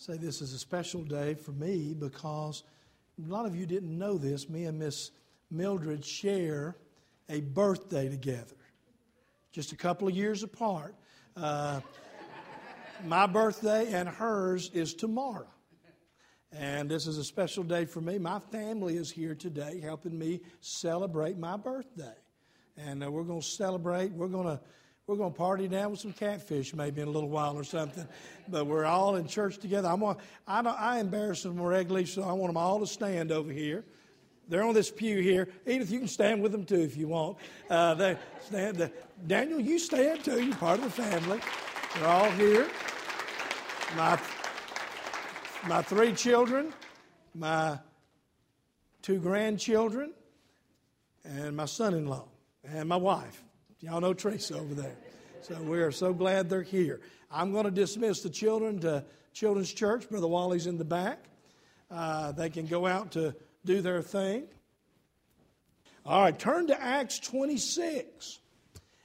say this is a special day for me because a lot of you didn't know this. Me and Miss Mildred share a birthday together, just a couple of years apart. Uh, my birthday and hers is tomorrow. And this is a special day for me. My family is here today helping me celebrate my birthday. And uh, we're going to celebrate. We're going to we're going to party down with some catfish maybe in a little while or something. But we're all in church together. I'm going, I, I embarrass them regularly, so I want them all to stand over here. They're on this pew here. Edith, you can stand with them too if you want. Uh, they stand. The, Daniel, you stand too. You're part of the family. They're all here. My, my three children, my two grandchildren, and my son in law, and my wife. Y'all know Trace over there. So we are so glad they're here. I'm going to dismiss the children to Children's Church. Brother Wally's in the back. Uh, they can go out to do their thing. All right, turn to Acts 26.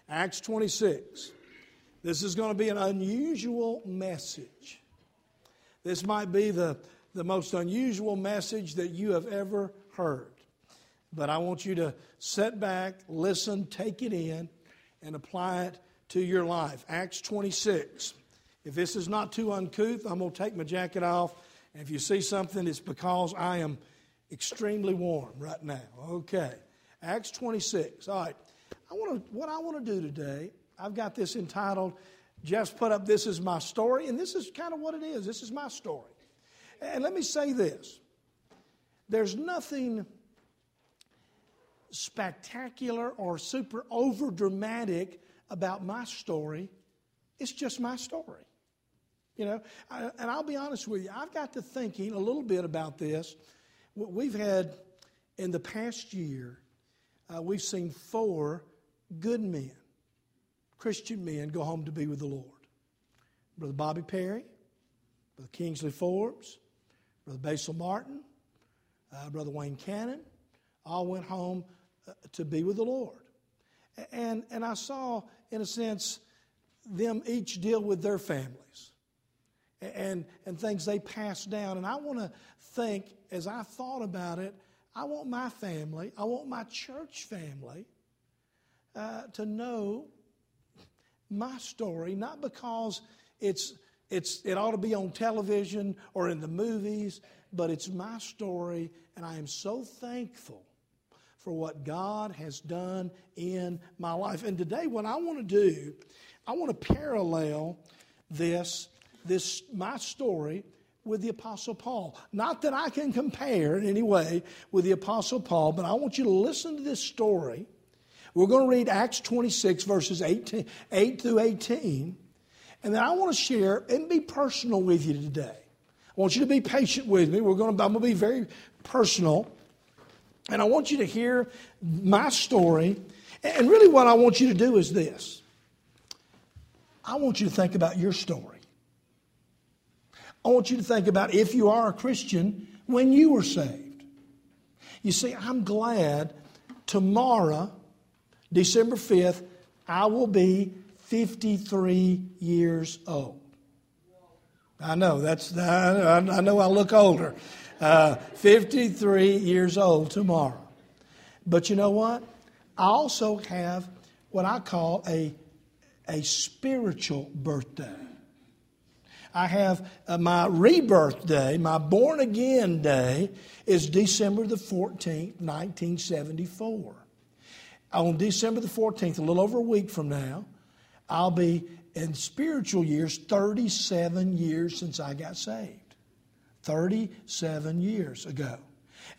Acts 26. This is going to be an unusual message. This might be the, the most unusual message that you have ever heard. But I want you to sit back, listen, take it in, and apply it to your life. Acts 26. If this is not too uncouth, I'm going to take my jacket off. And if you see something, it's because I am extremely warm right now. Okay. Acts 26. All right. I want to, what I want to do today, I've got this entitled, Jeff's put up, This is My Story. And this is kind of what it is. This is my story. And let me say this there's nothing spectacular or super over dramatic about my story. It's just my story. You know, I, and I'll be honest with you, I've got to thinking a little bit about this. We've had, in the past year, uh, we've seen four good men, Christian men, go home to be with the Lord. Brother Bobby Perry, Brother Kingsley Forbes, Brother Basil Martin, uh, Brother Wayne Cannon, all went home to be with the Lord. And, and I saw, in a sense, them each deal with their families and, and things they passed down. And I want to think, as I thought about it, I want my family, I want my church family uh, to know my story, not because it's, it's, it ought to be on television or in the movies, but it's my story, and I am so thankful for what God has done in my life. And today, what I want to do, I want to parallel this, this my story with the Apostle Paul. Not that I can compare in any way with the Apostle Paul, but I want you to listen to this story. We're going to read Acts 26, verses 18, 8 through 18. And then I want to share and be personal with you today. I want you to be patient with me. We're going to, I'm going to be very personal. And I want you to hear my story. And really, what I want you to do is this I want you to think about your story. I want you to think about if you are a Christian when you were saved. You see, I'm glad tomorrow, December 5th, I will be 53 years old. I know that's I know I look older. Uh, 53 years old tomorrow. But you know what? I also have what I call a, a spiritual birthday. I have uh, my rebirth day, my born again day is December the 14th, 1974. On December the 14th, a little over a week from now, I'll be in spiritual years 37 years since I got saved. 37 years ago.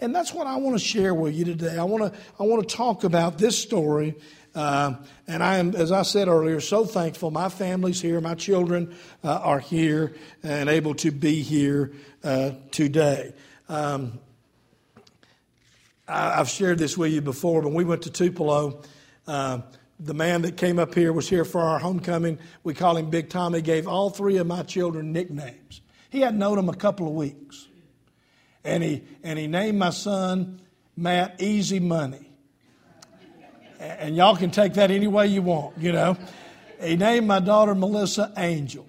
And that's what I want to share with you today. I want to, I want to talk about this story. Uh, and I am, as I said earlier, so thankful. My family's here, my children uh, are here and able to be here uh, today. Um, I, have shared this with you before. When we went to Tupelo, uh, the man that came up here was here for our homecoming. We call him Big Tom. He gave all three of my children nicknames. He hadn't known him a couple of weeks. And he, and he named my son Matt Easy Money. And y'all can take that any way you want, you know. He named my daughter Melissa Angel.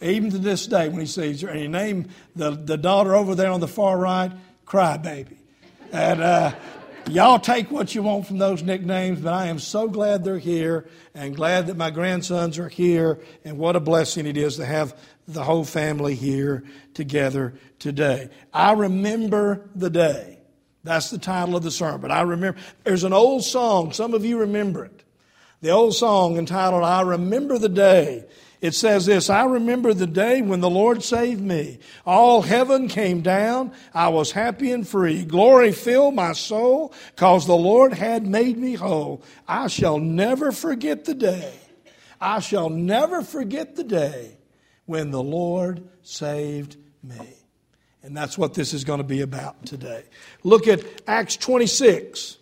Even to this day, when he sees her, and he named the, the daughter over there on the far right, Crybaby. And uh, y'all take what you want from those nicknames, but I am so glad they're here and glad that my grandsons are here. And what a blessing it is to have the whole family here together today. I remember the day. That's the title of the sermon. I remember, there's an old song, some of you remember it. The old song entitled, I Remember the Day. It says this I remember the day when the Lord saved me. All heaven came down. I was happy and free. Glory filled my soul, cause the Lord had made me whole. I shall never forget the day. I shall never forget the day when the Lord saved me. And that's what this is going to be about today. Look at Acts 26.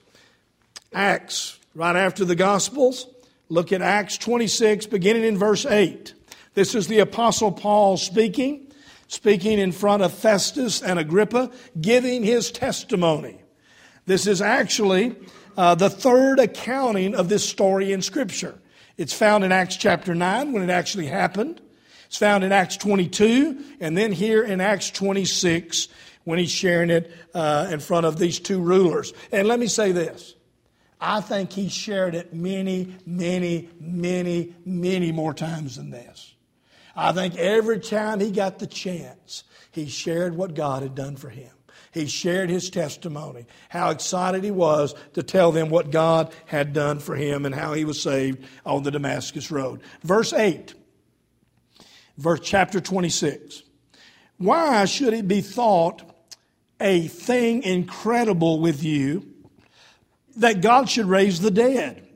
Acts, right after the Gospels. Look at Acts 26, beginning in verse 8. This is the Apostle Paul speaking, speaking in front of Festus and Agrippa, giving his testimony. This is actually uh, the third accounting of this story in Scripture. It's found in Acts chapter 9 when it actually happened. It's found in Acts 22, and then here in Acts 26 when he's sharing it uh, in front of these two rulers. And let me say this I think he shared it many, many, many, many more times than this. I think every time he got the chance, he shared what God had done for him. He shared his testimony, how excited he was to tell them what God had done for him and how he was saved on the Damascus Road. Verse 8 verse chapter 26. Why should it be thought a thing incredible with you that God should raise the dead?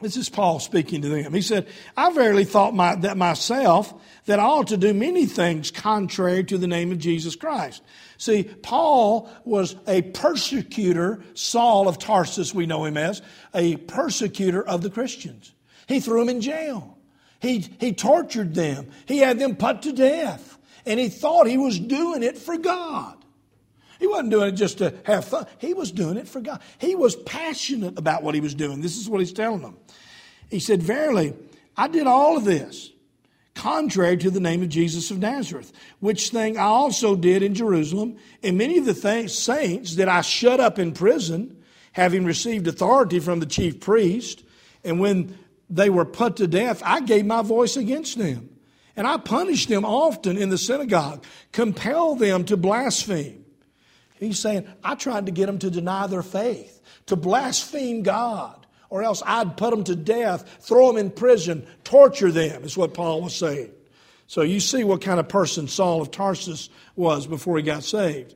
This is Paul speaking to them. He said, I verily thought my, that myself that I ought to do many things contrary to the name of Jesus Christ. See, Paul was a persecutor, Saul of Tarsus, we know him as, a persecutor of the Christians. He threw him in jail. He, he tortured them. He had them put to death. And he thought he was doing it for God. He wasn't doing it just to have fun. He was doing it for God. He was passionate about what he was doing. This is what he's telling them. He said, Verily, I did all of this contrary to the name of Jesus of Nazareth, which thing I also did in Jerusalem. And many of the th- saints that I shut up in prison, having received authority from the chief priest, and when they were put to death, I gave my voice against them. And I punished them often in the synagogue, compelled them to blaspheme. He's saying, I tried to get them to deny their faith, to blaspheme God, or else I'd put them to death, throw them in prison, torture them, is what Paul was saying. So you see what kind of person Saul of Tarsus was before he got saved.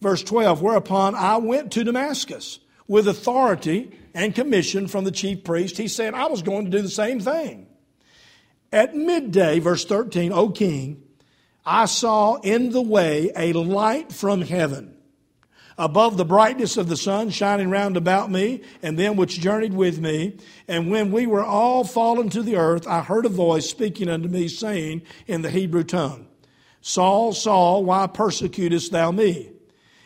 Verse 12, whereupon I went to Damascus with authority and commission from the chief priest, he said, I was going to do the same thing. At midday, verse 13, O king, I saw in the way a light from heaven, above the brightness of the sun shining round about me, and them which journeyed with me. And when we were all fallen to the earth, I heard a voice speaking unto me, saying in the Hebrew tongue, Saul, Saul, why persecutest thou me?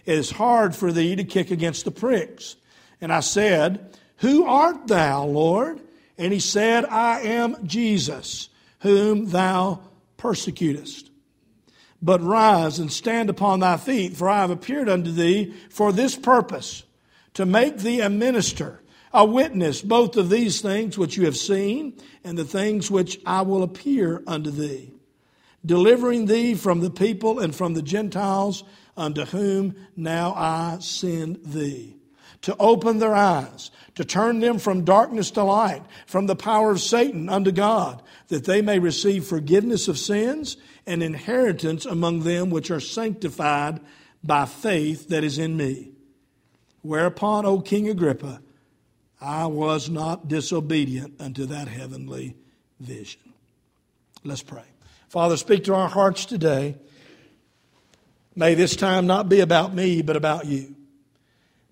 It is hard for thee to kick against the pricks. And I said, Who art thou, Lord? And he said, I am Jesus, whom thou persecutest. But rise and stand upon thy feet, for I have appeared unto thee for this purpose, to make thee a minister, a witness both of these things which you have seen, and the things which I will appear unto thee, delivering thee from the people and from the Gentiles, unto whom now I send thee to open their eyes, to turn them from darkness to light, from the power of Satan unto God, that they may receive forgiveness of sins and inheritance among them which are sanctified by faith that is in me. Whereupon, O King Agrippa, I was not disobedient unto that heavenly vision. Let's pray. Father, speak to our hearts today. May this time not be about me, but about you.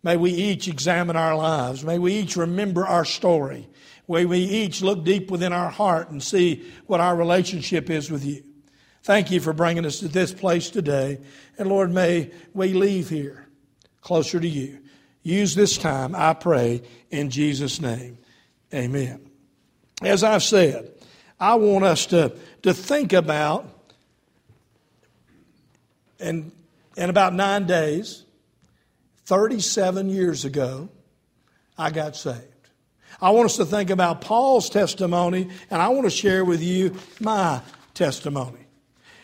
May we each examine our lives. May we each remember our story. May we each look deep within our heart and see what our relationship is with you. Thank you for bringing us to this place today. And Lord, may we leave here closer to you. Use this time, I pray, in Jesus' name. Amen. As I've said, I want us to, to think about And in about nine days, 37 years ago, I got saved. I want us to think about Paul's testimony, and I want to share with you my testimony.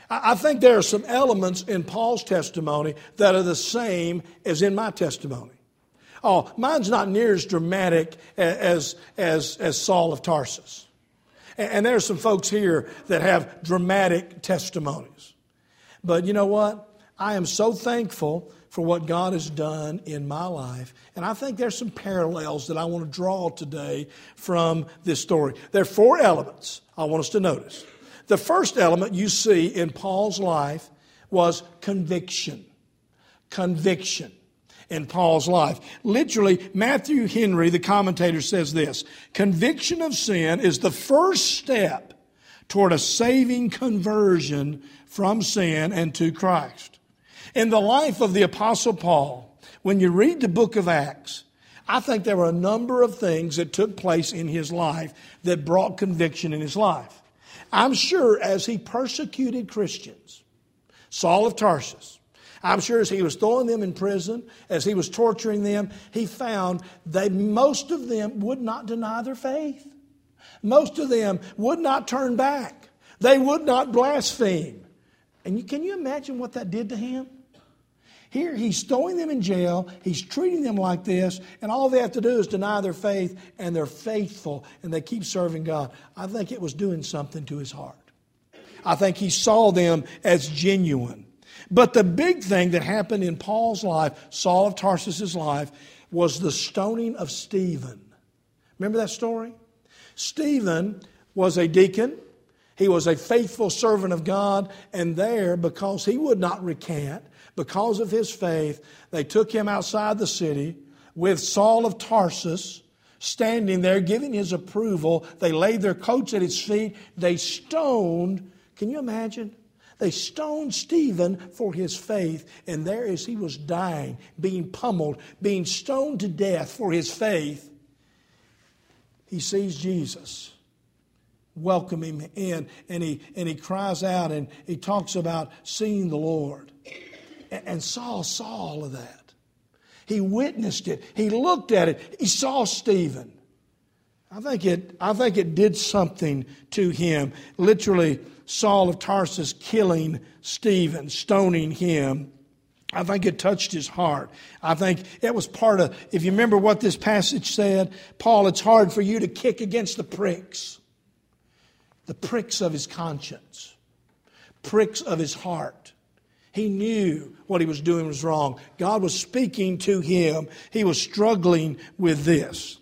I think there are some elements in Paul's testimony that are the same as in my testimony. Oh, mine's not near as dramatic as, as, as Saul of Tarsus. And there are some folks here that have dramatic testimonies. But you know what? I am so thankful for what God has done in my life. And I think there's some parallels that I want to draw today from this story. There are four elements I want us to notice. The first element you see in Paul's life was conviction. Conviction in Paul's life. Literally, Matthew Henry, the commentator, says this Conviction of sin is the first step toward a saving conversion from sin and to Christ. In the life of the Apostle Paul, when you read the book of Acts, I think there were a number of things that took place in his life that brought conviction in his life. I'm sure as he persecuted Christians, Saul of Tarsus, I'm sure as he was throwing them in prison, as he was torturing them, he found that most of them would not deny their faith. Most of them would not turn back. They would not blaspheme. And you, can you imagine what that did to him? Here, he's throwing them in jail, he's treating them like this, and all they have to do is deny their faith, and they're faithful, and they keep serving God. I think it was doing something to his heart. I think he saw them as genuine. But the big thing that happened in Paul's life, Saul of Tarsus's life, was the stoning of Stephen. Remember that story? Stephen was a deacon. He was a faithful servant of God, and there, because he would not recant, because of his faith, they took him outside the city with Saul of Tarsus standing there giving his approval. They laid their coats at his feet. They stoned, can you imagine? They stoned Stephen for his faith, and there as he was dying, being pummeled, being stoned to death for his faith, he sees Jesus welcome him in and he, and he cries out and he talks about seeing the Lord. And Saul saw all of that. He witnessed it. He looked at it. He saw Stephen. I think it, I think it did something to him. Literally, Saul of Tarsus killing Stephen, stoning him. I think it touched his heart. I think it was part of, if you remember what this passage said, Paul, it's hard for you to kick against the pricks, the pricks of his conscience, pricks of his heart. He knew what he was doing was wrong. God was speaking to him. He was struggling with this.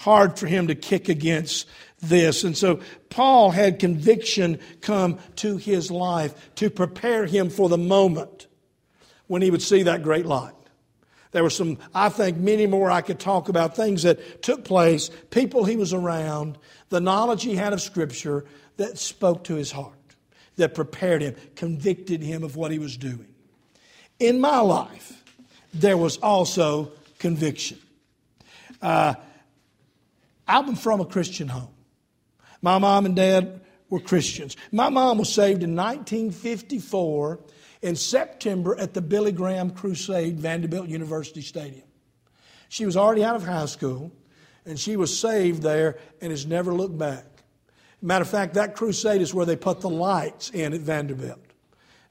Hard for him to kick against this. And so Paul had conviction come to his life to prepare him for the moment when he would see that great light. There were some, I think, many more I could talk about things that took place, people he was around, the knowledge he had of Scripture that spoke to his heart that prepared him, convicted him of what he was doing. In my life, there was also conviction. Uh, I'm from a Christian home. My mom and dad were Christians. My mom was saved in 1954 in September at the Billy Graham Crusade, Vanderbilt University Stadium. She was already out of high school, and she was saved there and has never looked back. Matter of fact, that crusade is where they put the lights in at Vanderbilt.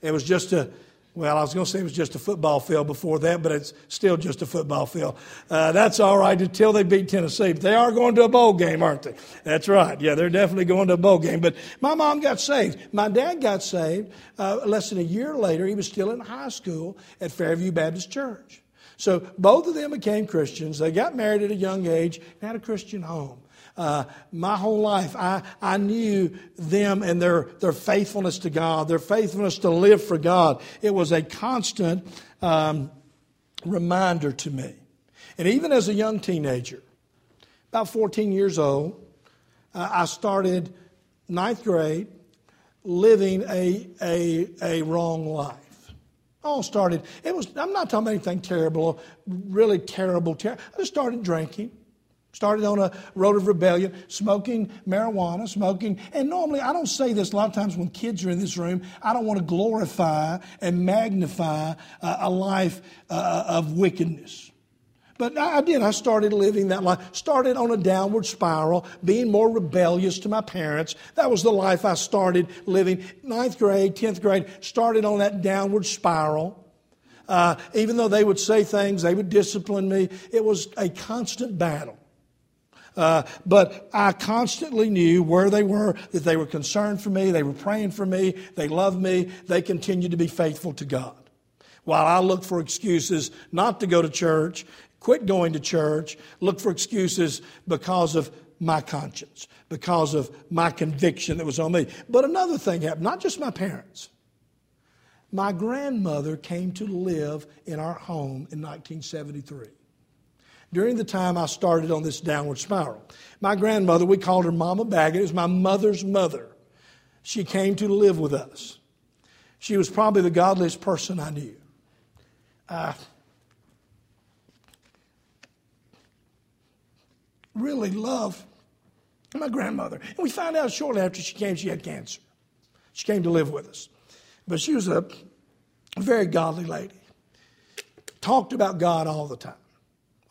It was just a, well, I was going to say it was just a football field before that, but it's still just a football field. Uh, that's all right until they beat Tennessee. But they are going to a bowl game, aren't they? That's right. Yeah, they're definitely going to a bowl game. But my mom got saved. My dad got saved uh, less than a year later. He was still in high school at Fairview Baptist Church. So both of them became Christians. They got married at a young age and had a Christian home. Uh, my whole life, I, I knew them and their, their faithfulness to God, their faithfulness to live for God. It was a constant um, reminder to me. And even as a young teenager, about 14 years old, uh, I started ninth grade living a, a, a wrong life. All started, it was, I'm not talking about anything terrible, really terrible, terrible. I just started drinking Started on a road of rebellion, smoking marijuana, smoking. And normally, I don't say this a lot of times when kids are in this room, I don't want to glorify and magnify uh, a life uh, of wickedness. But I did. I started living that life. Started on a downward spiral, being more rebellious to my parents. That was the life I started living. Ninth grade, tenth grade, started on that downward spiral. Uh, even though they would say things, they would discipline me. It was a constant battle. Uh, but I constantly knew where they were, that they were concerned for me, they were praying for me, they loved me, they continued to be faithful to God. While I looked for excuses not to go to church, quit going to church, look for excuses because of my conscience, because of my conviction that was on me. But another thing happened, not just my parents. My grandmother came to live in our home in 1973 during the time I started on this downward spiral. My grandmother, we called her Mama Baggett, it was my mother's mother. She came to live with us. She was probably the godliest person I knew. I really loved my grandmother. And we found out shortly after she came, she had cancer. She came to live with us. But she was a very godly lady. Talked about God all the time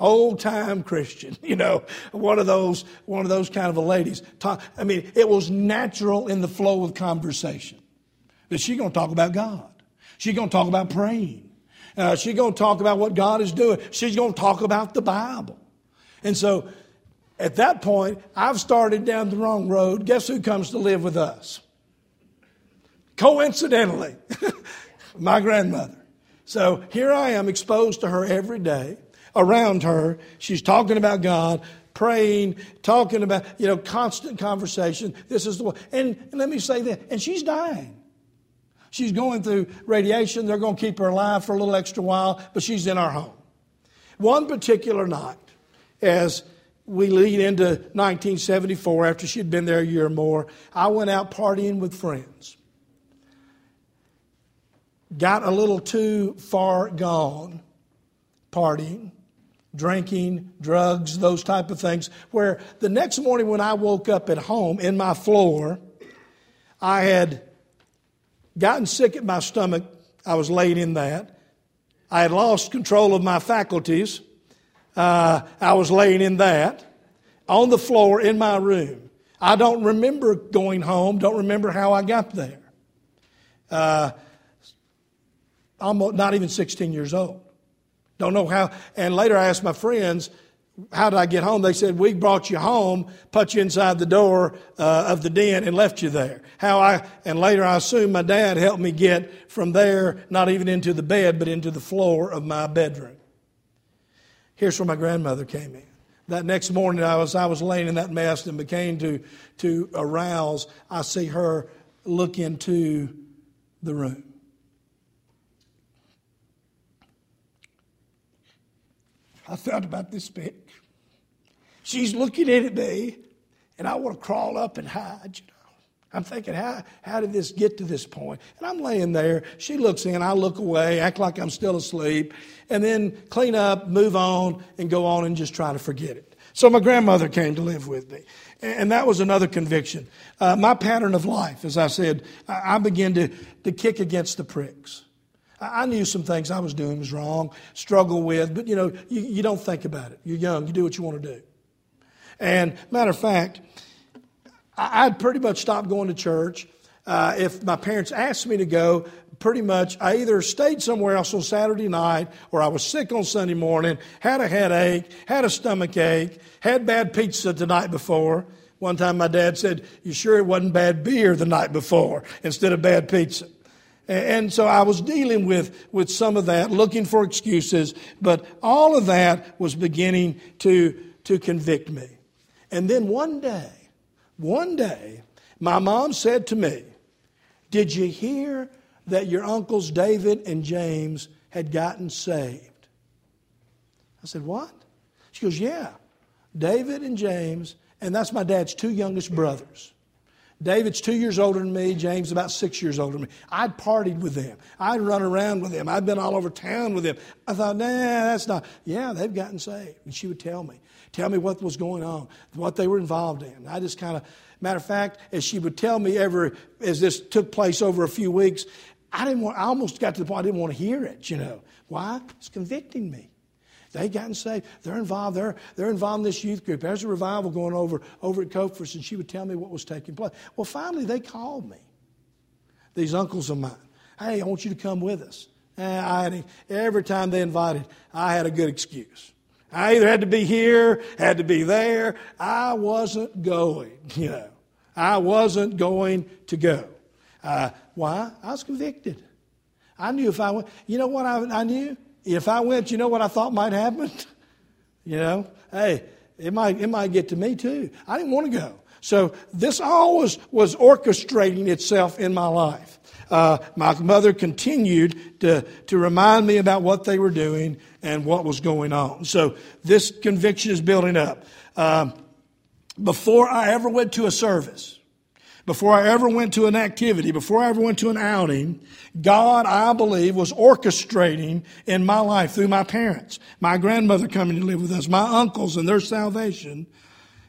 old time Christian, you know, one of those, one of those kind of a ladies. I mean, it was natural in the flow of conversation that she's going to talk about God. She's going to talk about praying. Uh, she's going to talk about what God is doing. She's going to talk about the Bible. And so at that point, I've started down the wrong road. Guess who comes to live with us? Coincidentally, my grandmother. So here I am exposed to her every day around her. She's talking about God, praying, talking about, you know, constant conversation. This is the one. And, and let me say this, and she's dying. She's going through radiation. They're going to keep her alive for a little extra while, but she's in our home. One particular night, as we lead into 1974, after she'd been there a year or more, I went out partying with friends. Got a little too far gone partying drinking, drugs, those type of things. Where the next morning when I woke up at home in my floor, I had gotten sick at my stomach. I was laid in that. I had lost control of my faculties. Uh, I was laying in that on the floor in my room. I don't remember going home, don't remember how I got there. Uh, almost not even 16 years old. Don't know how. And later I asked my friends, how did I get home? They said, we brought you home, put you inside the door uh, of the den and left you there. How I, and later I assume my dad helped me get from there, not even into the bed, but into the floor of my bedroom. Here's where my grandmother came in. That next morning, I was, I was laying in that mess and began to, to arouse. I see her look into the room. I felt about this big. She's looking at me, and I want to crawl up and hide, you know. I'm thinking, how, how did this get to this point? And I'm laying there. She looks in. I look away, act like I'm still asleep, and then clean up, move on, and go on and just try to forget it. So my grandmother came to live with me. And that was another conviction. Uh, my pattern of life, as I said, I, I began to, to kick against the pricks. I knew some things I was doing was wrong, struggle with, but you know, you, you don't think about it. You're young, you do what you want to do. And matter of fact, I'd pretty much stopped going to church. Uh, if my parents asked me to go, pretty much I either stayed somewhere else on Saturday night or I was sick on Sunday morning, had a headache, had a stomach ache, had bad pizza the night before. One time my dad said, You sure it wasn't bad beer the night before instead of bad pizza? And so I was dealing with, with some of that, looking for excuses, but all of that was beginning to, to convict me. And then one day, one day, my mom said to me, Did you hear that your uncles David and James had gotten saved? I said, What? She goes, Yeah, David and James, and that's my dad's two youngest brothers. David's two years older than me. James about six years older than me. I'd partied with them. I'd run around with them. I'd been all over town with them. I thought, nah, that's not. Yeah, they've gotten saved. And she would tell me, tell me what was going on, what they were involved in. I just kind of, matter of fact, as she would tell me every, as this took place over a few weeks, I didn't want, I almost got to the point I didn't want to hear it, you know. Why? It's convicting me. They gotten saved. They're involved. They're, they're involved in this youth group. There's a revival going over over at Copefords, and she would tell me what was taking place. Well, finally, they called me. These uncles of mine. Hey, I want you to come with us. And I had, every time they invited, I had a good excuse. I either had to be here, had to be there. I wasn't going, you know. I wasn't going to go. Uh, why? I was convicted. I knew if I went, you know what I, I knew? If I went, you know what I thought might happen? you know, hey, it might, it might get to me too. I didn't want to go. So this always was orchestrating itself in my life. Uh, my mother continued to, to remind me about what they were doing and what was going on. So this conviction is building up. Um, before I ever went to a service, before I ever went to an activity, before I ever went to an outing, God, I believe, was orchestrating in my life through my parents, my grandmother coming to live with us, my uncles and their salvation,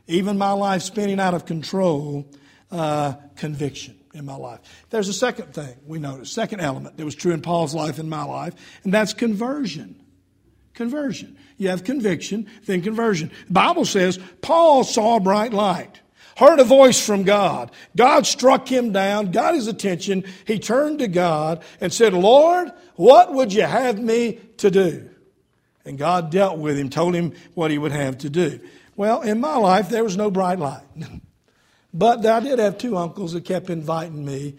even my life spinning out of control, uh, conviction in my life. There's a second thing we notice, second element that was true in Paul's life and my life, and that's conversion. Conversion. You have conviction, then conversion. The Bible says Paul saw a bright light heard a voice from God. God struck him down, got his attention. He turned to God and said, Lord, what would you have me to do? And God dealt with him, told him what he would have to do. Well, in my life, there was no bright light. but I did have two uncles that kept inviting me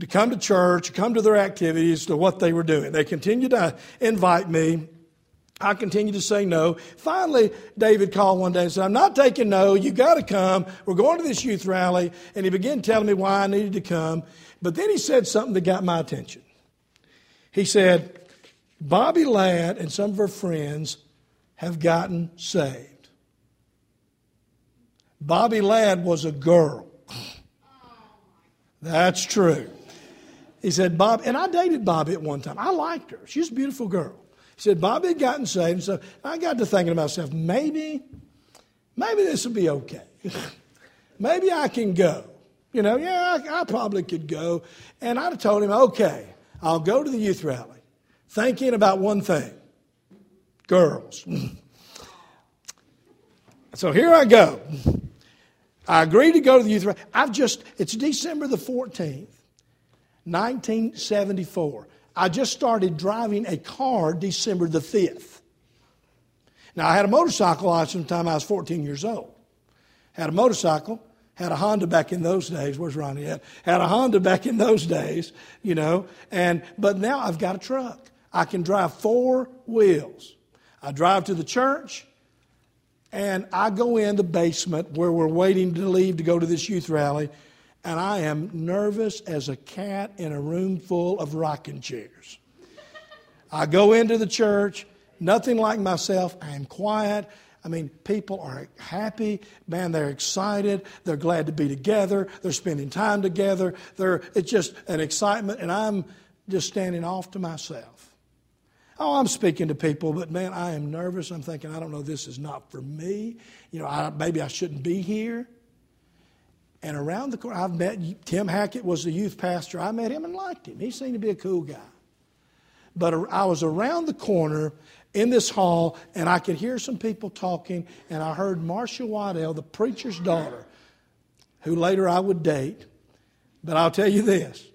to come to church, come to their activities, to what they were doing. They continued to invite me. I continued to say no. Finally, David called one day and said, I'm not taking no. You got to come. We're going to this youth rally. And he began telling me why I needed to come. But then he said something that got my attention. He said, Bobby Ladd and some of her friends have gotten saved. Bobby Ladd was a girl. Oh, That's true. He said, Bob, and I dated Bobby at one time. I liked her. She's a beautiful girl. He said, Bobby had gotten saved. So I got to thinking to myself, maybe, maybe this will be okay. maybe I can go. You know, yeah, I, I probably could go. And I'd have told him, okay, I'll go to the youth rally, thinking about one thing girls. so here I go. I agreed to go to the youth rally. I've just, it's December the 14th, 1974. I just started driving a car December the 5th. Now, I had a motorcycle license time I was 14 years old. Had a motorcycle, had a Honda back in those days. Where's Ronnie at? Had a Honda back in those days, you know. And but now I've got a truck. I can drive four wheels. I drive to the church, and I go in the basement where we're waiting to leave to go to this youth rally, and I am nervous as a cat in a room full of rocking chairs. I go into the church, nothing like myself. I am quiet. I mean, people are happy. Man, they're excited. They're glad to be together. They're spending time together. They're, it's just an excitement, and I'm just standing off to myself. Oh, I'm speaking to people, but man, I am nervous. I'm thinking, I don't know, this is not for me. You know, I, maybe I shouldn't be here. And around the corner, I've met Tim Hackett was the youth pastor. I met him and liked him. He seemed to be a cool guy. But I was around the corner in this hall, and I could hear some people talking, and I heard Marcia Waddell, the preacher's daughter, who later I would date. But I'll tell you this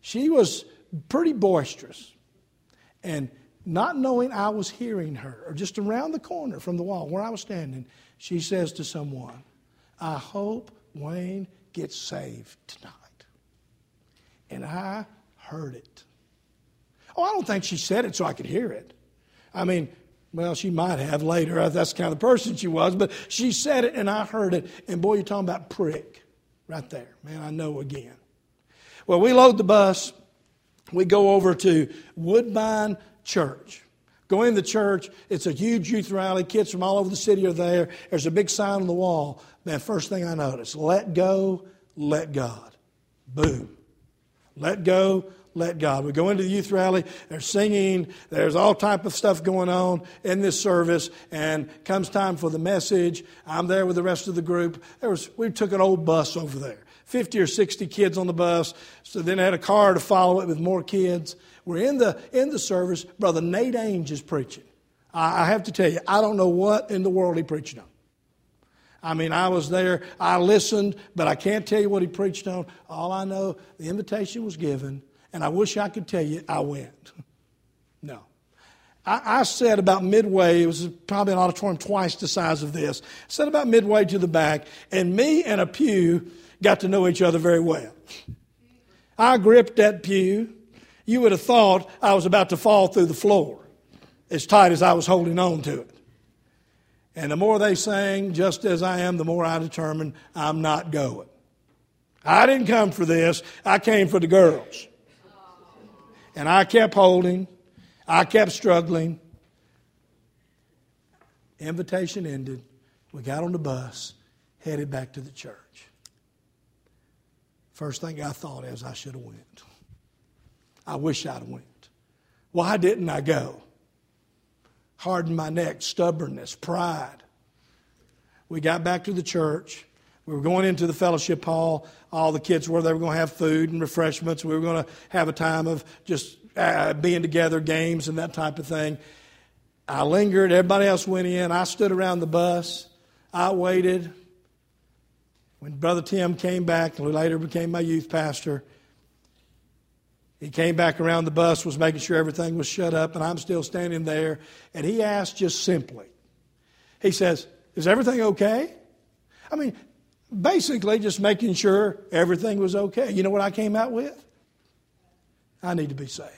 she was pretty boisterous. And not knowing I was hearing her, or just around the corner from the wall where I was standing, she says to someone, I hope Wayne gets saved tonight. And I heard it. Oh, I don't think she said it so I could hear it. I mean, well, she might have later. Uh, that's the kind of person she was, but she said it and I heard it. And boy, you're talking about prick right there. Man, I know again. Well, we load the bus. We go over to Woodbine Church. Go in the church. It's a huge youth rally. Kids from all over the city are there. There's a big sign on the wall. Man, first thing I noticed let go, let God. Boom. Let go, let God. We go into the youth rally, they're singing, there's all type of stuff going on in this service, and comes time for the message. I'm there with the rest of the group. There was, we took an old bus over there. 50 or 60 kids on the bus. So then I had a car to follow it with more kids. We're in the, in the service. Brother Nate Ainge is preaching. I, I have to tell you, I don't know what in the world he preached on. I mean, I was there, I listened, but I can't tell you what he preached on. All I know, the invitation was given, and I wish I could tell you I went. no. I, I said about midway, it was probably an auditorium twice the size of this, I said about midway to the back, and me and a pew got to know each other very well. I gripped that pew. You would have thought I was about to fall through the floor as tight as I was holding on to it. And the more they sang, just as I am, the more I determined I'm not going. I didn't come for this, I came for the girls. And I kept holding, I kept struggling. Invitation ended. We got on the bus, headed back to the church. First thing I thought is I should have went. I wish I'd went. Why didn't I go? Hardened my neck, stubbornness, pride. We got back to the church. We were going into the fellowship hall. All the kids were. They were going to have food and refreshments. We were going to have a time of just uh, being together, games and that type of thing. I lingered. Everybody else went in. I stood around the bus. I waited. When Brother Tim came back, who later became my youth pastor, he came back around the bus, was making sure everything was shut up, and I'm still standing there. And he asked just simply, he says, Is everything okay? I mean, basically just making sure everything was okay. You know what I came out with? I need to be saved.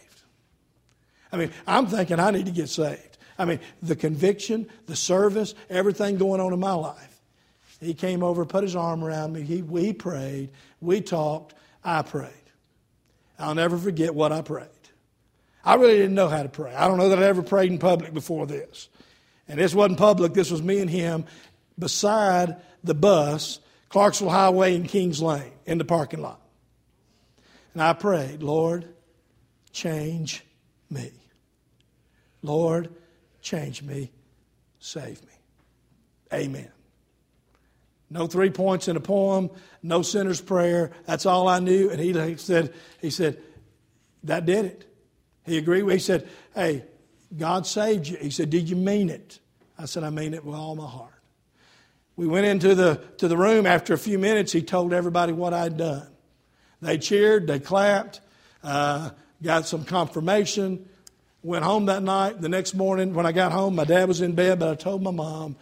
I mean, I'm thinking I need to get saved. I mean, the conviction, the service, everything going on in my life. He came over, put his arm around me. He, we prayed. We talked. I prayed. I'll never forget what I prayed. I really didn't know how to pray. I don't know that I ever prayed in public before this. And this wasn't public, this was me and him beside the bus, Clarksville Highway and Kings Lane in the parking lot. And I prayed, Lord, change me. Lord, change me, save me. Amen. No three points in a poem, no sinner's prayer. That's all I knew. And he said, he said, that did it. He agreed. He said, hey, God saved you. He said, did you mean it? I said, I mean it with all my heart. We went into the, to the room. After a few minutes, he told everybody what I'd done. They cheered, they clapped, uh, got some confirmation. Went home that night. The next morning, when I got home, my dad was in bed, but I told my mom,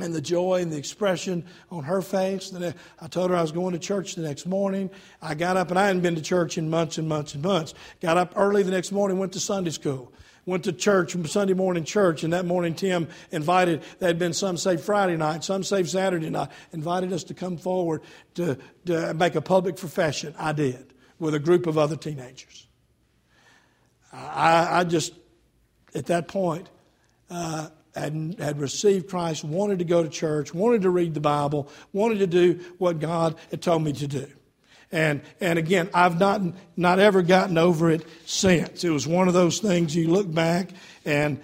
and the joy and the expression on her face. I told her I was going to church the next morning. I got up, and I hadn't been to church in months and months and months. Got up early the next morning, went to Sunday school. Went to church, Sunday morning church, and that morning Tim invited, there had been some saved Friday night, some saved Saturday night, invited us to come forward to, to make a public profession. I did, with a group of other teenagers. I, I just, at that point, uh, had, had received Christ, wanted to go to church, wanted to read the Bible, wanted to do what God had told me to do. And, and again, I've not, not ever gotten over it since. It was one of those things you look back and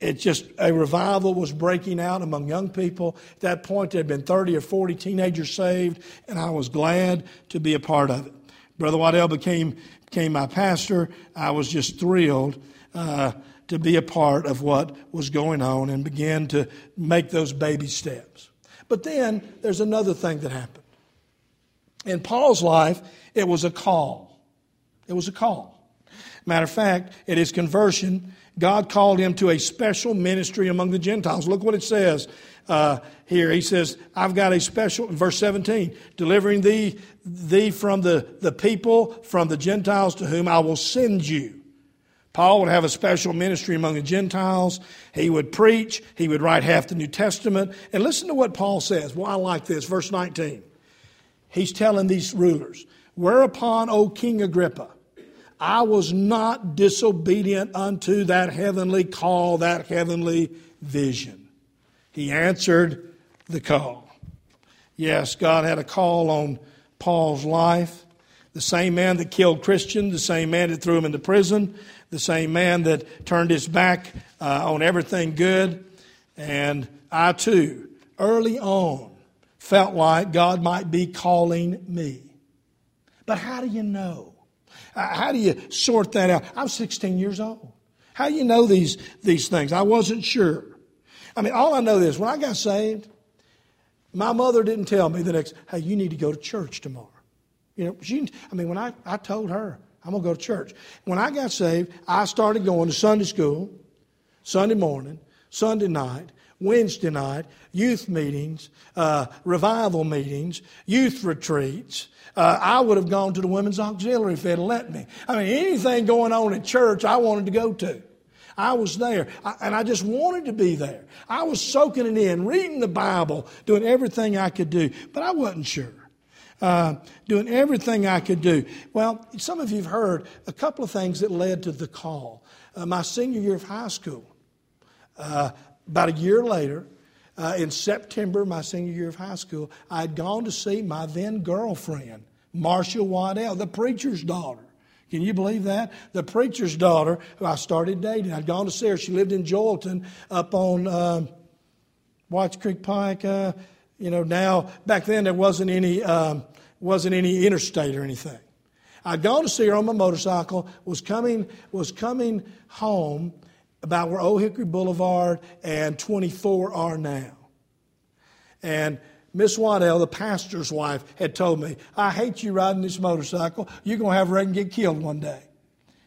it just, a revival was breaking out among young people. At that point, there had been 30 or 40 teenagers saved, and I was glad to be a part of it. Brother Waddell became, became my pastor. I was just thrilled. Uh, to be a part of what was going on and begin to make those baby steps. But then there's another thing that happened. In Paul's life, it was a call. It was a call. Matter of fact, at his conversion, God called him to a special ministry among the Gentiles. Look what it says uh, here. He says, I've got a special, verse 17, delivering thee, thee from the, the people, from the Gentiles to whom I will send you Paul would have a special ministry among the Gentiles. He would preach. He would write half the New Testament. And listen to what Paul says. Well, I like this. Verse 19. He's telling these rulers, Whereupon, O King Agrippa, I was not disobedient unto that heavenly call, that heavenly vision. He answered the call. Yes, God had a call on Paul's life. The same man that killed Christian, the same man that threw him into prison, the same man that turned his back uh, on everything good. And I too, early on, felt like God might be calling me. But how do you know? How do you sort that out? I'm 16 years old. How do you know these, these things? I wasn't sure. I mean, all I know is when I got saved, my mother didn't tell me the next, hey, you need to go to church tomorrow. You know, she, I mean, when I, I told her, I'm going to go to church. When I got saved, I started going to Sunday school, Sunday morning, Sunday night, Wednesday night, youth meetings, uh, revival meetings, youth retreats. Uh, I would have gone to the women's auxiliary if they'd let me. I mean, anything going on at church, I wanted to go to. I was there, I, and I just wanted to be there. I was soaking it in, reading the Bible, doing everything I could do, but I wasn't sure. Uh, doing everything I could do. Well, some of you have heard a couple of things that led to the call. Uh, my senior year of high school, uh, about a year later, uh, in September, my senior year of high school, I had gone to see my then girlfriend, Marcia Waddell, the preacher's daughter. Can you believe that? The preacher's daughter, who I started dating, I'd gone to see her. She lived in Joelton up on um, Whites Creek Pike. Uh, you know, now, back then there wasn't any, um, wasn't any interstate or anything. I'd gone to see her on my motorcycle, was coming, was coming home about where Old Hickory Boulevard and 24 are now. And Miss Waddell, the pastor's wife, had told me, I hate you riding this motorcycle. You're going to have Reagan get killed one day.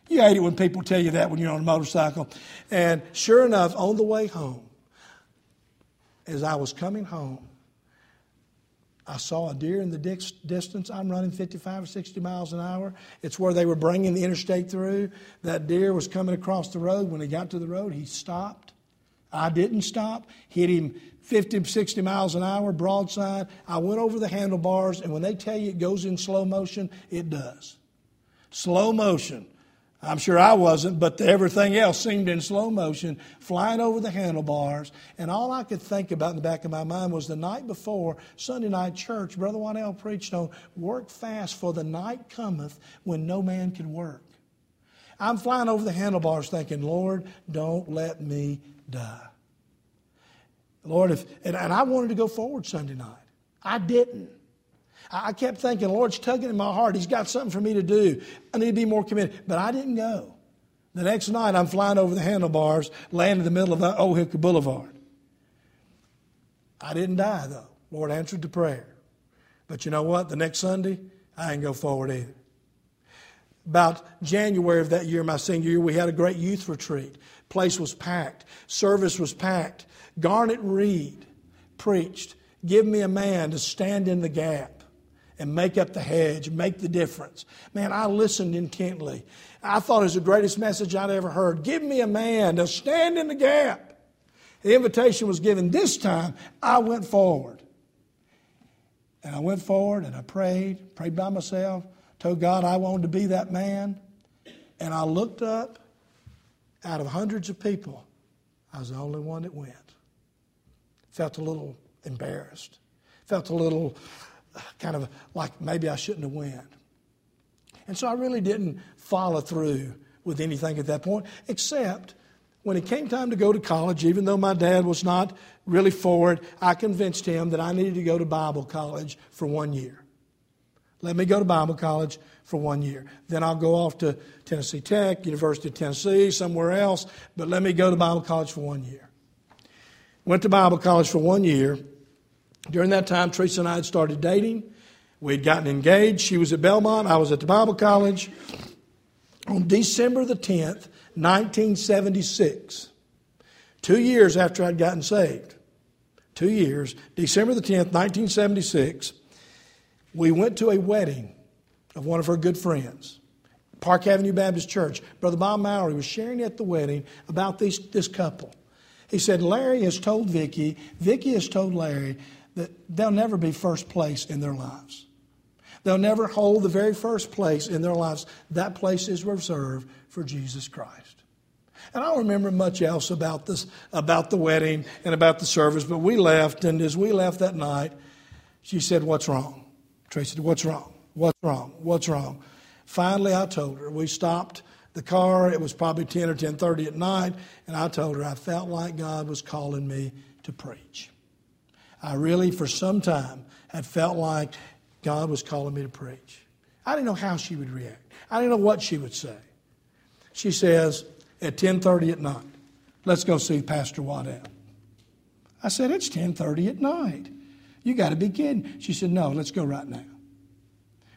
You hate it when people tell you that when you're on a motorcycle. And sure enough, on the way home, as I was coming home, I saw a deer in the distance. I'm running 55 or 60 miles an hour. It's where they were bringing the interstate through. That deer was coming across the road. When he got to the road, he stopped. I didn't stop. Hit him 50, 60 miles an hour, broadside. I went over the handlebars, and when they tell you it goes in slow motion, it does. Slow motion. I'm sure I wasn't, but everything else seemed in slow motion, flying over the handlebars. And all I could think about in the back of my mind was the night before Sunday night church, Brother Waddell preached on work fast, for the night cometh when no man can work. I'm flying over the handlebars thinking, Lord, don't let me die. Lord, if, and, and I wanted to go forward Sunday night. I didn't. I kept thinking, Lord's tugging in my heart. He's got something for me to do. I need to be more committed. But I didn't go. The next night, I'm flying over the handlebars, land in the middle of Old Hickory Boulevard. I didn't die, though. Lord answered the prayer. But you know what? The next Sunday, I didn't go forward either. About January of that year, my senior year, we had a great youth retreat. Place was packed. Service was packed. Garnet Reed preached, Give me a man to stand in the gap and make up the hedge, make the difference. Man, I listened intently. I thought it was the greatest message I'd ever heard. Give me a man to stand in the gap. The invitation was given. This time, I went forward. And I went forward and I prayed, prayed by myself, told God I wanted to be that man. And I looked up out of hundreds of people, I was the only one that went. Felt a little embarrassed. Felt a little kind of like maybe I shouldn't have went. And so I really didn't follow through with anything at that point, except when it came time to go to college, even though my dad was not really for it, I convinced him that I needed to go to Bible college for one year. Let me go to Bible college for one year. Then I'll go off to Tennessee Tech, University of Tennessee, somewhere else, but let me go to Bible college for one year. Went to Bible college for one year, during that time, Teresa and I had started dating. We had gotten engaged. She was at Belmont. I was at the Bible College. On December the 10th, 1976, two years after I'd gotten saved, two years, December the 10th, 1976, we went to a wedding of one of her good friends. Park Avenue Baptist Church. Brother Bob Mowry was sharing at the wedding about this couple. He said, Larry has told Vicky, Vicky has told Larry that they'll never be first place in their lives. They'll never hold the very first place in their lives. That place is reserved for Jesus Christ. And I don't remember much else about this, about the wedding and about the service, but we left, and as we left that night, She said, What's wrong? Tracy said, What's wrong? What's wrong? What's wrong? Finally, I told her. We stopped the car. It was probably 10 or 10.30 at night. And I told her I felt like God was calling me to preach. I really, for some time, had felt like God was calling me to preach. I didn't know how she would react. I didn't know what she would say. She says, at 10.30 at night, let's go see Pastor Waddell. I said, it's 10.30 at night. You got to be kidding. She said, no, let's go right now.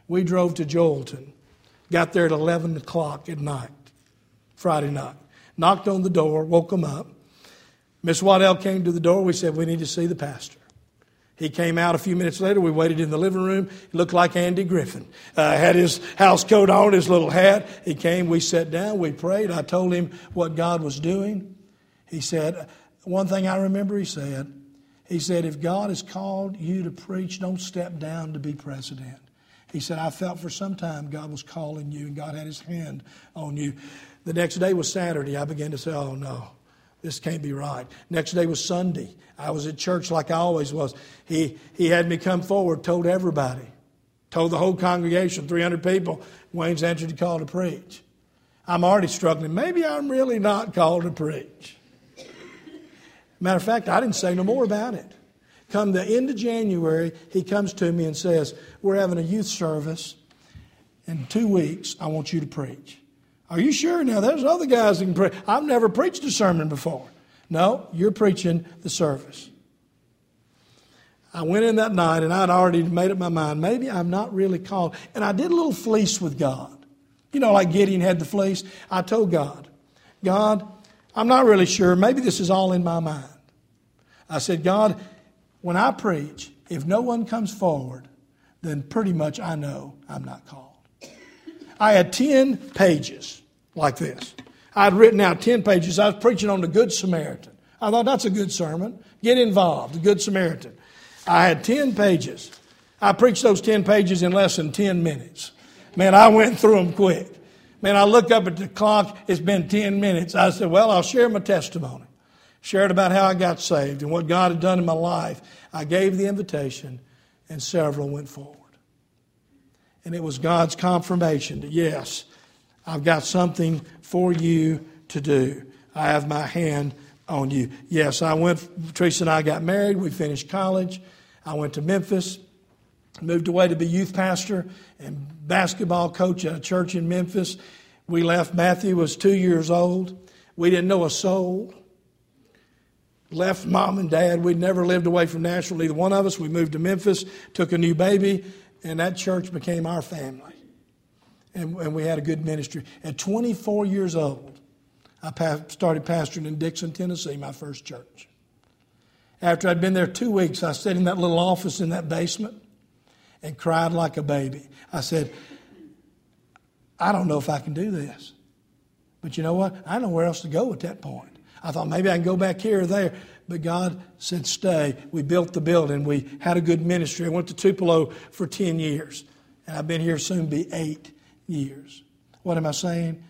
We drove to Joelton, got there at 11 o'clock at night, Friday night. Knocked on the door, woke him up. Miss Waddell came to the door. We said, we need to see the pastor. He came out a few minutes later. We waited in the living room. He looked like Andy Griffith. Uh, had his house coat on, his little hat. He came. We sat down. We prayed. I told him what God was doing. He said, one thing I remember he said, he said, if God has called you to preach, don't step down to be president. He said, I felt for some time God was calling you and God had his hand on you. The next day was Saturday. I began to say, oh no, this can't be right. Next day was Sunday. I was at church like I always was. He, he had me come forward, told everybody, told the whole congregation, 300 people, Wayne's answered the call to preach. I'm already struggling. Maybe I'm really not called to preach. Matter of fact, I didn't say no more about it. Come the end of January, he comes to me and says, We're having a youth service. In two weeks, I want you to preach. Are you sure? Now, there's other guys that can preach. I've never preached a sermon before. No, you're preaching the service. I went in that night and I'd already made up my mind. Maybe I'm not really called. And I did a little fleece with God. You know, like Gideon had the fleece. I told God, God, I'm not really sure. Maybe this is all in my mind. I said, God, when I preach, if no one comes forward, then pretty much I know I'm not called. I had 10 pages like this. I'd written out 10 pages. I was preaching on the Good Samaritan. I thought that's a good sermon. Get involved, the Good Samaritan. I had 10 pages. I preached those 10 pages in less than 10 minutes. Man, I went through them quick. Man, I look up at the clock, it's been 10 minutes. I said, Well, I'll share my testimony. Shared about how I got saved and what God had done in my life. I gave the invitation, and several went forward. And it was God's confirmation that, yes, I've got something for you to do. I have my hand on you. Yes, I went, Teresa and I got married. We finished college. I went to Memphis, moved away to be youth pastor and basketball coach at a church in Memphis. We left. Matthew was two years old. We didn't know a soul. Left mom and dad. We'd never lived away from Nashville, either one of us. We moved to Memphis, took a new baby, and that church became our family and, and we had a good ministry. At 24 years old, I pa- started pastoring in Dickson, Tennessee, my first church. After I'd been there two weeks, I sat in that little office in that basement and cried like a baby. I said, I don't know if I can do this. But you know what? I know where else to go at that point. I thought maybe I can go back here or there. But God said, stay. We built the building. We had a good ministry. I went to Tupelo for 10 years. And I've been here soon be eight years. What am I saying?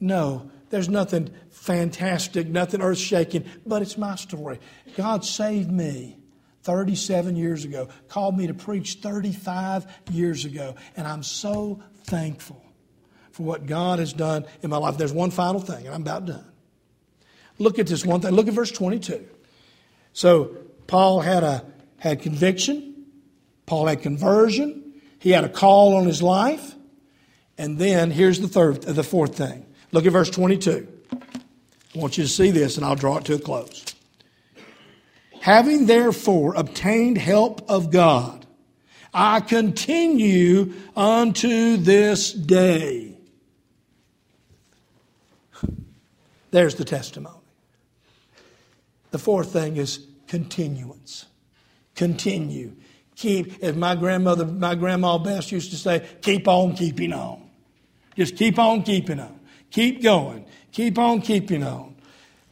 No, there's nothing fantastic, nothing earth shaking, but it's my story. God saved me 37 years ago, called me to preach 35 years ago, and I'm so thankful for what God has done in my life. There's one final thing, and I'm about done. Look at this one thing. Look at verse 22. So, Paul had a had conviction, Paul had conversion, he had a call on his life. And then here's the third, the fourth thing. Look at verse 22. I want you to see this, and I'll draw it to a close. Having therefore obtained help of God, I continue unto this day. There's the testimony. The fourth thing is continuance. Continue. Keep, as my grandmother, my grandma Bess used to say, keep on keeping on. Just keep on keeping on. Keep going. Keep on keeping on.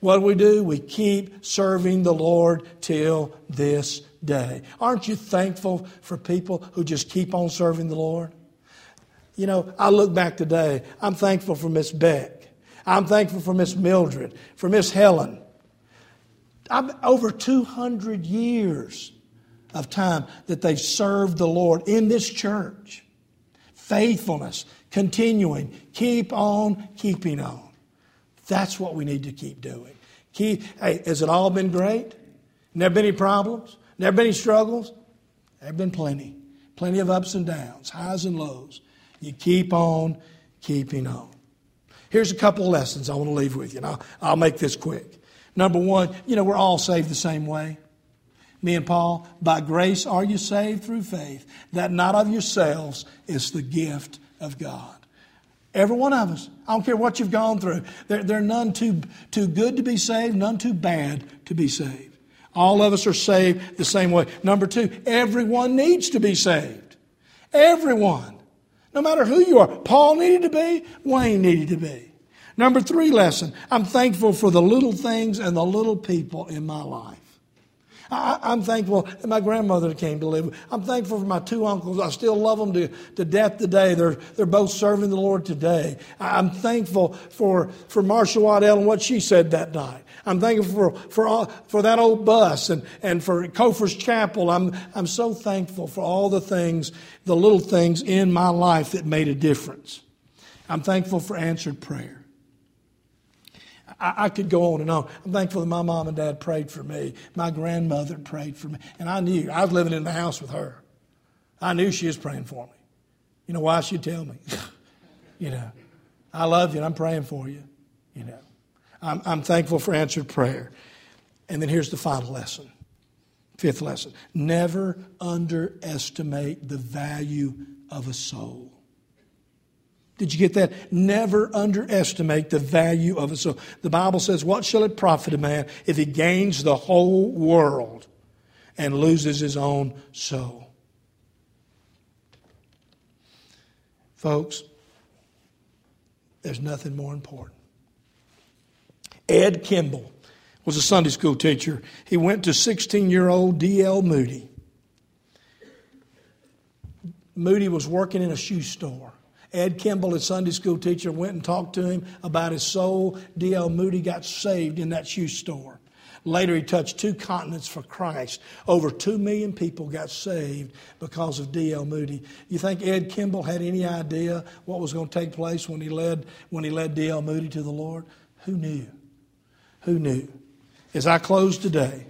What do we do? We keep serving the Lord till this day. Aren't you thankful for people who just keep on serving the Lord? You know, I look back today, I'm thankful for Miss Beck. I'm thankful for Miss Mildred, for Miss Helen. I'm over 200 years of time that they've served the Lord in this church. Faithfulness, continuing, keep on keeping on. That's what we need to keep doing. Keep, hey, has it all been great? Never been any problems? Never been any struggles? There have been plenty. Plenty of ups and downs, highs and lows. You keep on keeping on. Here's a couple of lessons I want to leave with you, and I'll, I'll make this quick. Number one, you know, we're all saved the same way. Me and Paul, by grace are you saved through faith, that not of yourselves is the gift of God. Every one of us. I don't care what you've gone through. There, there are none too, too good to be saved, none too bad to be saved. All of us are saved the same way. Number two, everyone needs to be saved. Everyone. No matter who you are. Paul needed to be, Wayne needed to be. Number three lesson I'm thankful for the little things and the little people in my life. I, am thankful that my grandmother came to live. I'm thankful for my two uncles. I still love them to, to death today. They're, they're both serving the Lord today. I'm thankful for, for Marcia Waddell and what she said that night. I'm thankful for, for, all, for that old bus and, and for Cofer's Chapel. I'm, I'm so thankful for all the things, the little things in my life that made a difference. I'm thankful for answered prayer. I, I, could go on and on. I'm thankful that my mom and dad prayed for me. My grandmother prayed for me. And I knew, I was living in the house with her. I knew she was praying for me. You know why? She'd tell me. you know, I love you and I'm praying for you. You know, I'm, I'm thankful for answered prayer. And then here's the final lesson. Fifth lesson. Never underestimate the value of a soul. Did you get that? Never underestimate the value of it. So the Bible says, What shall it profit a man if he gains the whole world and loses his own soul? Folks, there's nothing more important. Ed Kimball was a Sunday school teacher. He went to 16 year old D.L. Moody. Moody was working in a shoe store. Ed Kimball, his Sunday school teacher, went and talked to him about his soul. D.L. Moody got saved in that shoe store. Later, he touched two continents for Christ. Over two million people got saved because of D.L. Moody. You think Ed Kimball had any idea what was going to take place when he led when he led D.L. Moody to the Lord? Who knew? Who knew? As I close today,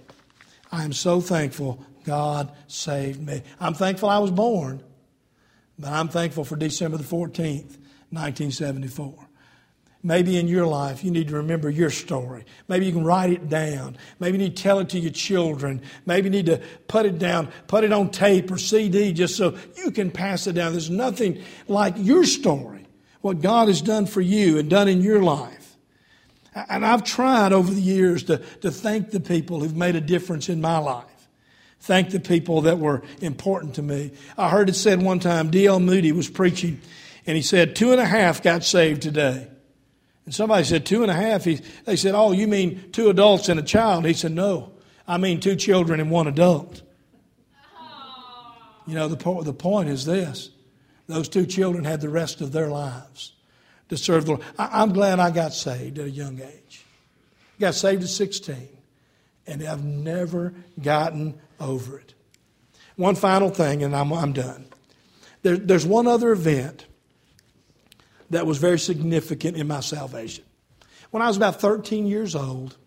I am so thankful God saved me. I'm thankful I was born. But I'm thankful for December the 14th, 1974. Maybe in your life you need to remember your story. Maybe you can write it down. Maybe you need to tell it to your children. Maybe you need to put it down, put it on tape or CD just so you can pass it down. There's nothing like your story, what God has done for you and done in your life. And I've tried over the years to, to thank the people who've made a difference in my life thank the people that were important to me. I heard it said one time, D.L. Moody was preaching, and he said, Two and a half got saved today. And somebody said, Two and a half? He, they said, Oh, you mean two adults and a child? He said, No, I mean two children and one adult. You know, the, po- the point is this those two children had the rest of their lives to serve the Lord. I, am glad I got saved at a young age. Got saved at 16, and I've never gotten over it. One final thing, and I'm, I'm done. There, there's one other event that was very significant in my salvation. When I was about 13 years old,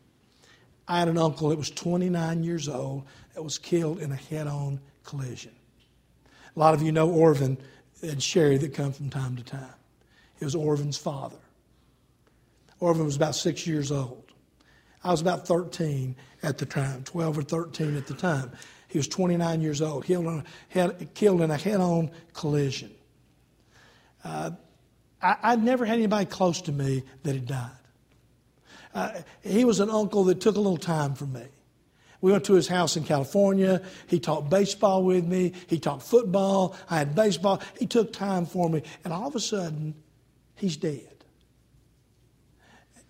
I had an uncle that was 29 years old that was killed in a head on collision. A lot of you know Orvin and Sherry that come from time to time. It was Orvin's father. Orvin was about six years old. I was about 13 at the time, 12 or 13 at the time. He was 29 years old, killed, on, head, killed in a head on collision. Uh, I, would never had anybody close to me that had died. Uh, he was an uncle that took a little time from me. We went to his house in California. He taught baseball with me. He taught football. I had baseball. He took time for me. And all of a sudden, he's dead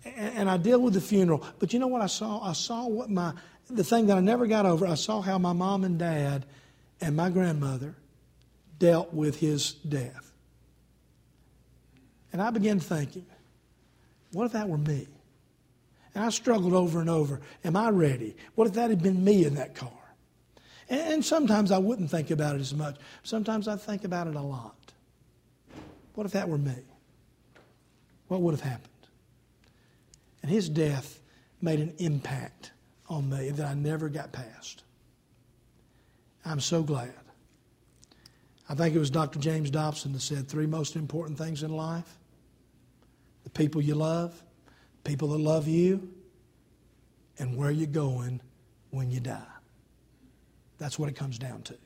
and I deal with the funeral. But you know what I saw? I saw what my, the thing that I never got over, I saw how my mom and dad and my grandmother dealt with his death. And I began thinking, what if that were me? And I struggled over and over. Am I ready? What if that had been me in that car? And sometimes I wouldn't think about it as much. Sometimes I think about it a lot. What if that were me? What would have happened? And his death made an impact on me that I never got past. I'm so glad. I think it was Dr. James Dobson that said three most important things in life the people you love, people that love you, and where you're going when you die. That's what it comes down to.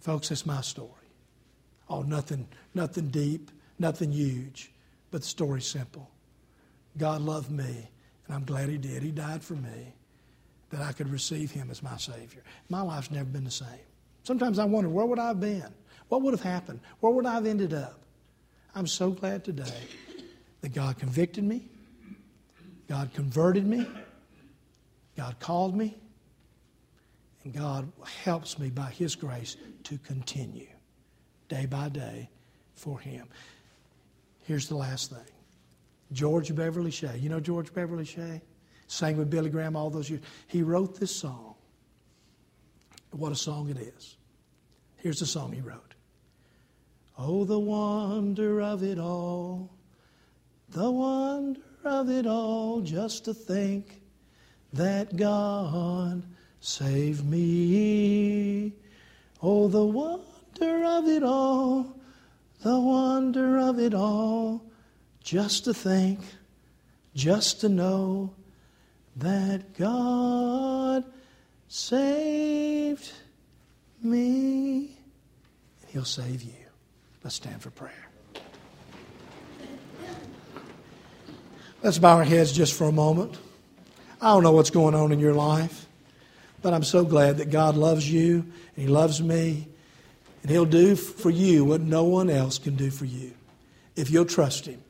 Folks, that's my story. Oh, nothing, nothing deep, nothing huge, but the story's simple. God loved me, and I'm glad He did. He died for me that I could receive Him as my Savior. My life's never been the same. Sometimes I wonder, where would I have been? What would have happened? Where would I have ended up? I'm so glad today that God convicted me, God converted me, God called me, and God helps me by His grace to continue day by day for Him. Here's the last thing George Beverly Shea. You know George Beverly Shea? Sang with Billy Graham all those years. He wrote this song. What a song it is. Here's the song he wrote Oh, the wonder of it all, the wonder of it all, just to think that God saved me. Oh, the wonder of it all, the wonder of it all, just to think, just to know that God saved me. He'll save you. Let's stand for prayer. Let's bow our heads just for a moment. I don't know what's going on in your life, but I'm so glad that God loves you and He loves me, and He'll do for you what no one else can do for you. If you'll trust Him,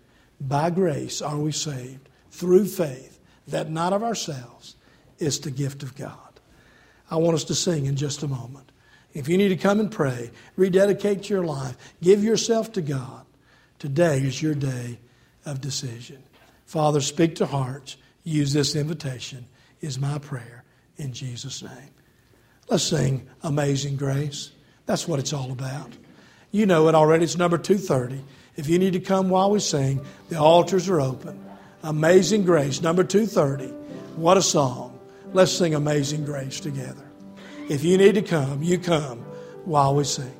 by grace are we saved through faith, that not of ourselves, is the gift of God. I want us to sing in just a moment. If you need to come and pray, rededicate your life, give yourself to God, today is your day of decision. Father, speak to hearts use this invitation, is my prayer in Jesus' name. Let's sing Amazing Grace. That's what it's all about. You know it already. It's number 230. If you need to come while we sing, the altars are open. Amazing Grace, number 230. What a song. Let's sing Amazing Grace together. If you need to come, you come while we sing.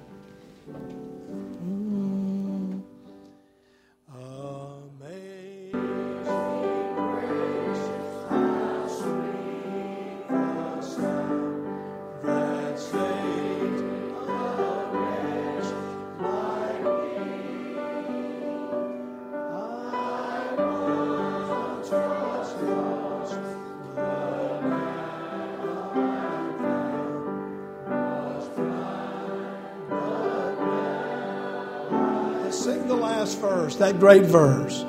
Great verse.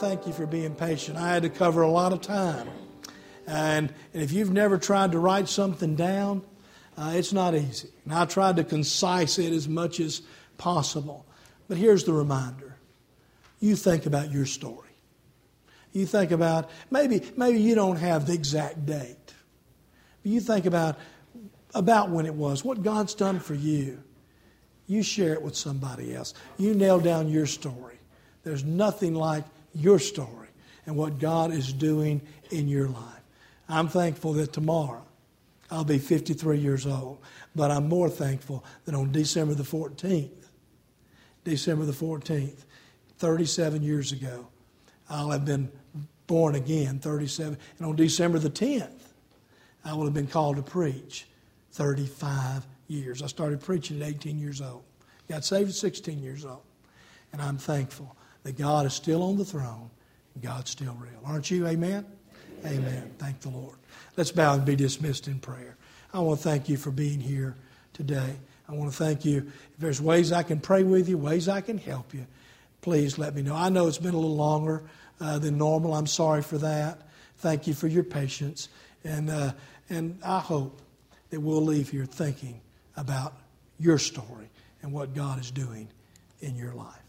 Thank you for being patient. I had to cover a lot of time. And, and if you've never tried to write something down, uh, it's not easy. And I tried to concise it as much as possible. But here's the reminder you think about your story. You think about maybe, maybe you don't have the exact date, but you think about, about when it was, what God's done for you. You share it with somebody else. You nail down your story. There's nothing like your story and what God is doing in your life. I'm thankful that tomorrow I'll be 53 years old, but I'm more thankful that on December the 14th, December the 14th, 37 years ago, I'll have been born again, 37. And on December the 10th, I will have been called to preach 35 years. I started preaching at 18 years old. Got saved at 16 years old. And I'm thankful that God is still on the throne. and God's still real. Aren't you? Amen? Amen. Thank the Lord. Let's bow and be dismissed in prayer. I want to thank you for being here today. I want to thank you. If there's ways I can pray with you, ways I can help you, please let me know. I know it's been a little longer uh, than normal. I'm sorry for that. Thank you for your patience. And, uh, and I hope that we'll leave here thinking about your story and what God is doing in your life.